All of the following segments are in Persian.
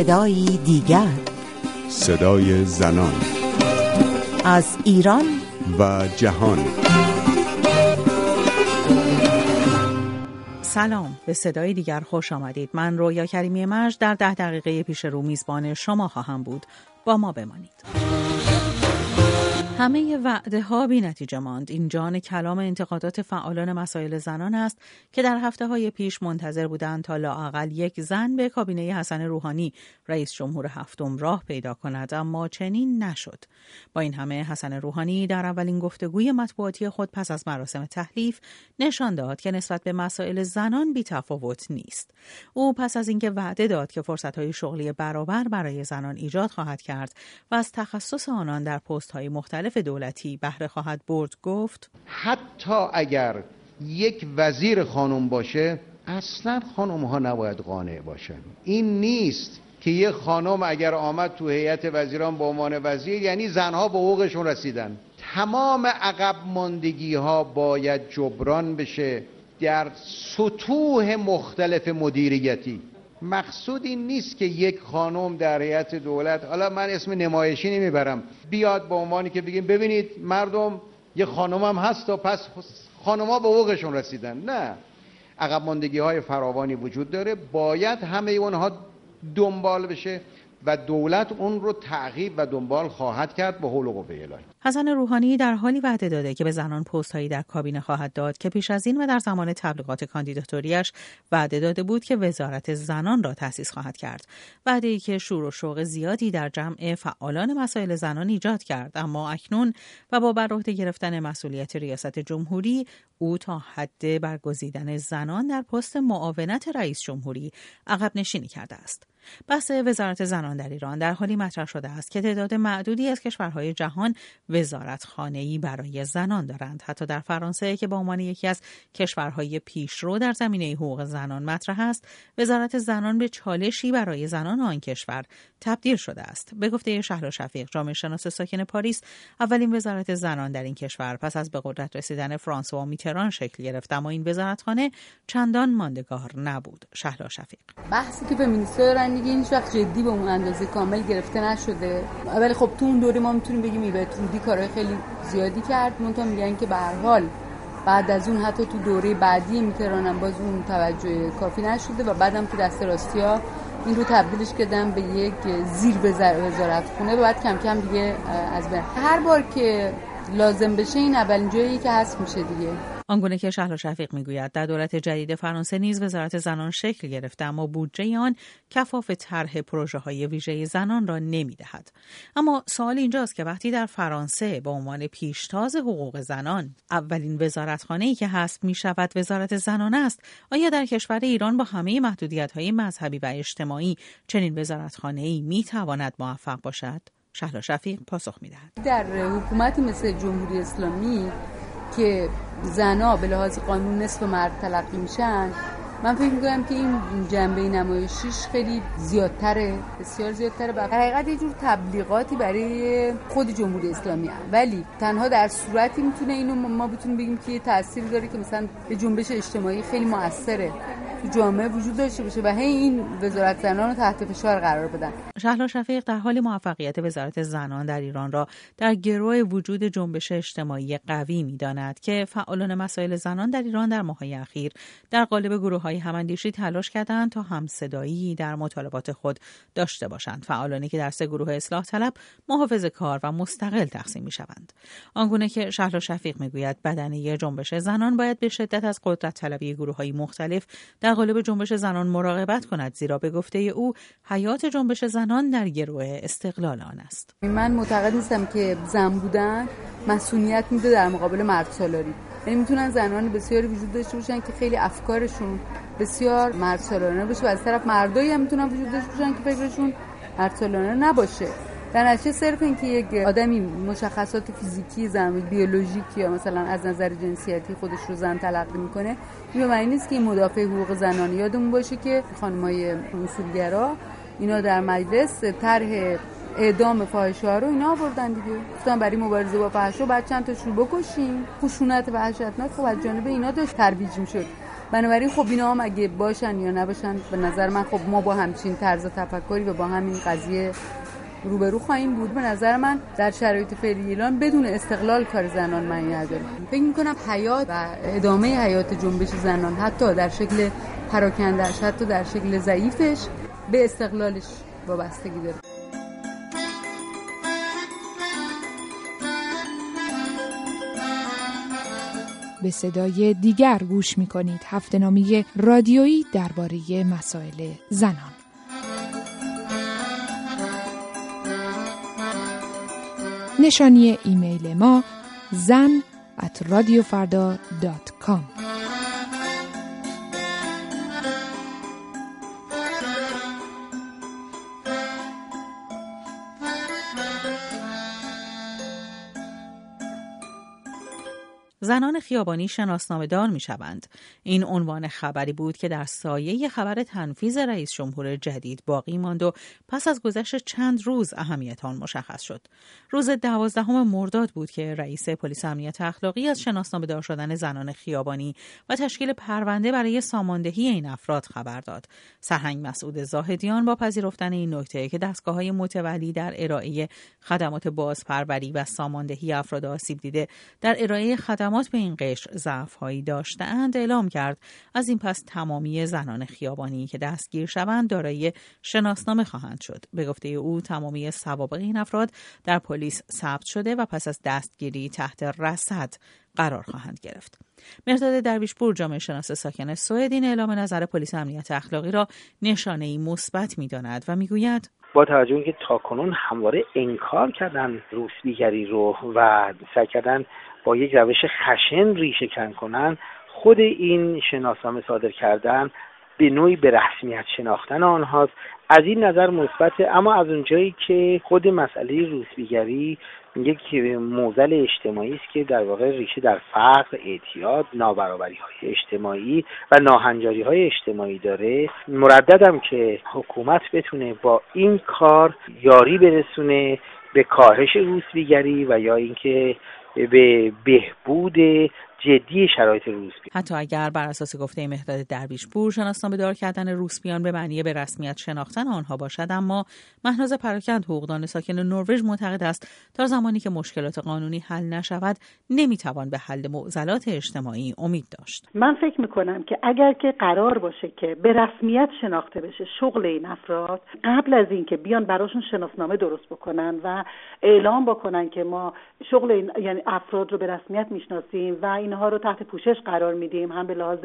صدایی دیگر. صدای زنان. از ایران. و جهان. سلام به صدای دیگر خوش آمدید. من رویا کریمی مرج در ده دقیقه پیش رو میزبان شما خواهم بود. با ما بمانید. همه وعده ها بی نتیجه ماند. این جان کلام انتقادات فعالان مسائل زنان است که در هفته های پیش منتظر بودند تا لااقل یک زن به کابینه حسن روحانی رئیس جمهور هفتم راه پیدا کند اما چنین نشد. با این همه حسن روحانی در اولین گفتگوی مطبوعاتی خود پس از مراسم تحلیف نشان داد که نسبت به مسائل زنان بی تفاوت نیست. او پس از اینکه وعده داد که فرصت های شغلی برابر برای زنان ایجاد خواهد کرد و از تخصص آنان در پست های مختلف دولتی بهره خواهد برد گفت حتی اگر یک وزیر خانم باشه اصلا خانم ها نباید قانع باشن. این نیست که یه خانم اگر آمد تو هیئت وزیران به عنوان وزیر یعنی زنها به حقوقشون رسیدن. تمام عقب ماندگی ها باید جبران بشه در سطوح مختلف مدیریتی. مقصود این نیست که یک خانم در هیئت دولت حالا من اسم نمایشی نمی‌برم بیاد به عنوانی که بگیم ببینید مردم یه هم هست و پس خانمها به حقوقشون رسیدن. نه. عقب ماندگی های فراوانی وجود داره. باید همه اونها دنبال بشه. و دولت اون رو تعقیب و دنبال خواهد کرد به حول و الهی. حسن روحانی در حالی وعده داده که به زنان پست هایی در کابینه خواهد داد که پیش از این و در زمان تبلیغات کاندیداتوریش وعده داده بود که وزارت زنان را تأسیس خواهد کرد. وعده ای که شور و شوق زیادی در جمع فعالان مسائل زنان ایجاد کرد. اما اکنون و با بر گرفتن مسئولیت ریاست جمهوری او تا حد برگزیدن زنان در پست معاونت رئیس جمهوری عقب نشینی کرده است. بحث وزارت زنان در ایران در حالی مطرح شده است که تعداد معدودی از کشورهای جهان وزارت ای برای زنان دارند. حتی در فرانسه که به عنوان یکی از کشورهای پیشرو در زمینه حقوق زنان مطرح است وزارت زنان به چالشی برای زنان آن کشور تبدیل شده است. به گفته شهر شفیق جامعه شناس ساکن پاریس اولین وزارت زنان در این کشور پس از به قدرت رسیدن فرانسوا شکل گرفت اما این وزارتخانه چندان ماندگار نبود. شهر شفیق. بحثی که فمینیست‌ها دارن دیگه این وقت جدی به اون اندازه کامل گرفته نشده. ولی خب تو اون دوره ما می‌تونیم بگیم ایبت رودی کارهای خیلی زیادی کرد. منتها میگن که به هر حال بعد از اون حتی تو دوره بعدی میترانم باز اون توجه کافی نشده و بعدم تو دست راستی این رو تبدیلش کردن به یک زیر وزارت خونه و بعد کم کم دیگه از بین. هر بار که لازم بشه این اولین جایی که هست میشه دیگه. آنگونه که شهر شفیق می‌گوید در دولت جدید فرانسه نیز وزارت زنان شکل گرفته اما بودجه آن کفاف طرح پروژه های ویژه زنان را نمی‌دهد. اما سوال اینجاست که وقتی در فرانسه به عنوان پیشتاز حقوق زنان اولین وزارتخانه ای که هست می شود وزارت زنان است آیا در کشور ایران با همه محدودیت های مذهبی و اجتماعی چنین وزارتخانه ای می تواند موفق باشد؟ شهر شفیق پاسخ می‌دهد. در حکومتی مثل جمهوری اسلامی که زنا به لحاظ قانون نصف مرد تلقی میشن من فکر می‌کنم که این جنبه نمایشیش خیلی زیادتره بسیار زیادتره و حقیقت یه جور تبلیغاتی برای خود جمهوری اسلامی هم. ولی تنها در صورتی می‌تونه اینو ما بتونیم بگیم که تاثیر داره که مثلا به جنبش اجتماعی خیلی موثره تو جامعه وجود داشته باشه و هی این وزارت زنان رو تحت فشار قرار بدن. شهلا شفیق در حال موفقیت وزارت زنان در ایران را در گروه وجود جنبش اجتماعی قوی می‌داند که فعالان مسائل زنان در ایران در ماههای اخیر در قالب گروه های هماندیشی تلاش کردند تا همصدایی در مطالبات خود داشته باشند. فعالانی که در سه گروه اصلاح طلب محافظ کار و مستقل تقسیم می شوند آنگونه که شهلا شفیق می‌گوید بدنه جنبش زنان باید به شدت از قدرت طلبی گروه های مختلف در قالب جنبش زنان مراقبت کند زیرا به گفته او حیات جنبش زنان در گروه استقلال آن است. من معتقد نیستم که زن بودن مسئولیت میده در مقابل مرد سالاری. یعنی می‌تونن زنان بسیاری وجود داشته باشن که خیلی افکارشون بسیار مرد سالانه باشه و از طرف مردایی هم می‌تونن وجود داشته باشن که فکرشون مرد سالانه نباشه. در نتیجه صرف اینکه یک آدمی مشخصات فیزیکی زن بیولوژیک یا مثلا از نظر جنسیتی خودش رو زن تلقی می‌کنه این به معنی نیست که این مدافع حقوق زنان یادمون باشه که خانمای اصولگرا اینا در مجلس طرح اعدام فاحشه رو اینا آوردن دیگه. گفتن برای مبارزه با فحش بعد چند تاشون بکشیم. خشونت وحشتناک. خب از جانب اینا داشت ترویج می‌شد. بنابراین خب اینا هم اگه باشن یا نباشن به نظر من خب ما با همچین طرز تفکری و با همین قضیه روبرو خواهیم بود. به نظر من در شرایط فعلی ایران بدون استقلال کار زنان معنی نداره فکر می‌کنم حیات و ادامه حیات جنبش زنان حتی در شکل پراکندهش حتی در شکل ضعیفش به استقلالش وابستگی داره به صدای دیگر گوش می کنید هفته نامی رادیویی درباره مسائل زنان. نشانی ایمیل ما زن at radiofarda.com زنان خیابانی شناسنامه دار می شوند. این عنوان خبری بود که در سایه خبر تنفیز رئیس جمهور جدید باقی ماند و پس از گذشت چند روز اهمیت آن مشخص شد. روز دوازدهم مرداد بود که رئیس پلیس امنیت اخلاقی از شناسنامه دار شدن زنان خیابانی و تشکیل پرونده برای ساماندهی این افراد خبر داد. سرهنگ مسعود زاهدیان با پذیرفتن این نکته که دستگاه های متولی در ارائه خدمات بازپروری و ساماندهی افراد آسیب دیده در ارائه خدمات به این قشر ضعف هایی داشتهاند اعلام کرد از این پس تمامی زنان خیابانی که دستگیر شوند دارای شناسنامه خواهند شد به گفته او تمامی سوابق این افراد در پلیس ثبت شده و پس از دستگیری تحت رصد قرار خواهند گرفت. مرداد درویشپور جامعه شناس ساکن سوئد این اعلام نظر پلیس امنیت اخلاقی را نشانه ای مثبت می‌داند و می‌گوید با توجه که تاکنون همواره انکار کردن روسبیگری رو و سعی کردن با یک روش خشن ریشه کن کنن خود این شناسنامه صادر کردن به نوعی به رسمیت شناختن آنهاست. از این نظر مثبت اما از اونجایی که خود مسئله روسبیگری یک موزل اجتماعی است که در واقع ریشه در فقر اعتیاد نابرابری های اجتماعی و ناهنجاری های اجتماعی داره. مرددم که حکومت بتونه با این کار یاری برسونه به کاهش روسبیگری و یا اینکه به بهبود جدی شرایط روسپی. حتی اگر بر اساس گفته مهداد درویشپور شناسنامه دار کردن روسپیان به معنی به رسمیت شناختن آنها باشد اما مهناز پراکند حقوقدان ساکن نروژ معتقد است تا زمانی که مشکلات قانونی حل نشود نمی‌توان به حل معضلات اجتماعی امید داشت. من فکر می‌کنم که اگر که قرار باشه که به رسمیت شناخته بشه شغل این افراد قبل از اینکه بیان براشون شناسنامه درست بکنن و اعلام بکنن که ما شغل این یعنی افراد رو به رسمیت می‌شناسیم و این اینها رو تحت پوشش قرار میدیم. هم به لحاظ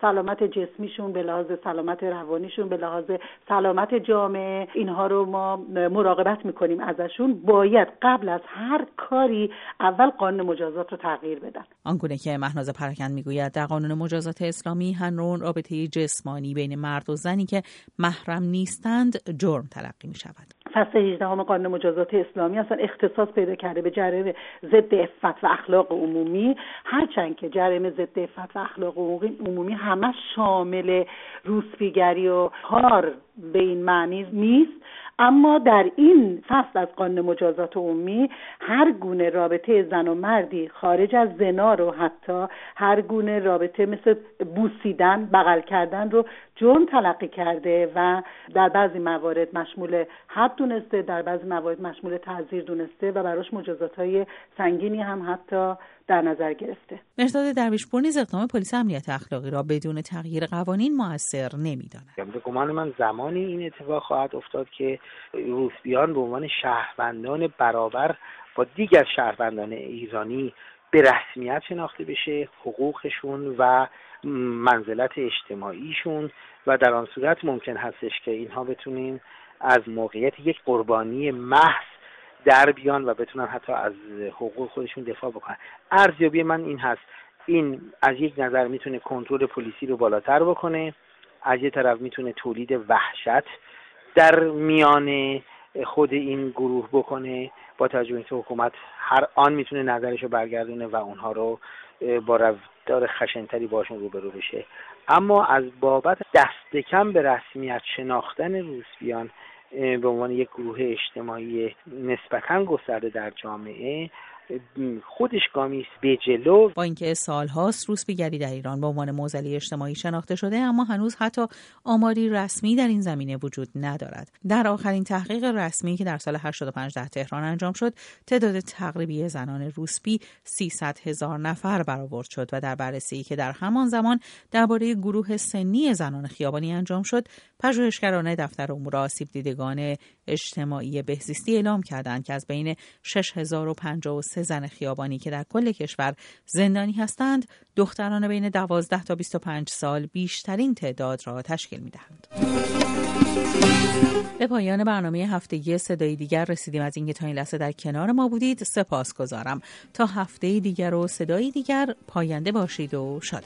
سلامت جسمیشون به لحاظ سلامت روانیشون به لحاظ سلامت جامعه اینها رو ما مراقبت می‌کنیم ازشون. باید قبل از هر کاری اول قانون مجازات رو تغییر بدن. آنگونه که مهناز پراکند می‌گوید در قانون مجازات اسلامی هنرون رابطه جسمانی بین مرد و زنی که محرم نیستند جرم تلقی می شود. فصل 18 قانون مجازات اسلامی اصلا اختصاص پیدا کرده به جریمه ضد عفت و اخلاق عمومی. هرچند که جریمه ضد عفت و اخلاق عمومی همه شامل روسپیگری و کار به این معنی نیست. اما در این فصل از قانون مجازات عمومی هر گونه رابطه زن و مردی خارج از زنا رو حتی هر گونه رابطه مثل بوسیدن بغل کردن رو جرم تلقی کرده و در بعضی موارد مشمول حد دونسته در بعضی موارد مشمول تعذیر دونسته و براش مجازات های سنگینی هم حتی در نظر گرفته. مرداد درویشپور نیز اقدام پلیس امنیت اخلاقی را بدون تغییر قوانین موثر نمی‌داند. به گمان من زمانی این اتفاق خواهد افتاد که روسبیان به عنوان شهروندان برابر با دیگر شهروندان ایرانی به رسمیت شناخته بشه حقوقشون و منزلت اجتماعیشون و در آن صورت ممکن هستش که اینها بتونیم از موقعیت یک قربانی محض در بیان و بتونن حتی از حقوق خودشون دفاع بکنن. ارزیابی من این هست. این از یک نظر می‌تونه کنترل پلیسی رو بالاتر بکنه. از یه طرف می‌تونه تولید وحشت در میان خود این گروه بکنه. با توجه اینکه حکومت هر آن می‌تونه نظرش رو برگردونه و اونها رو با رفتار خشنتری باشون روبرو بشه. اما از بابت دست کم به رسمیت شناختن روسبیان به عنوان یک گروه اجتماعی نسبتا گسترده در جامعه خودش گامی به جلو. با اینکه سالهاست روسپیگری در ایران به عنوان موزلی اجتماعی شناخته شده اما هنوز حتی آماری رسمی در این زمینه وجود ندارد. در آخرین تحقیق رسمی که در سال 85 در تهران انجام شد تعداد تقریبی زنان روسپی 300 هزار نفر برآورد شد و در بررسی که در همان زمان درباره گروه سنی زنان خیابانی انجام شد پژوهشگران دفتر امور آسیب دیدگان اجتماعی بهزیستی اعلام کردند که از بین 6053 زن خیابانی که در کل کشور زندانی هستند دختران بین 12 تا 25 سال بیشترین تعداد را تشکیل می دهند. به پایان برنامه هفتگی صدای دیگر رسیدیم. از اینکه تا این لحظه در کنار ما بودید سپاس گذارم تا هفته دیگر و صدای دیگر پاینده باشید و شاد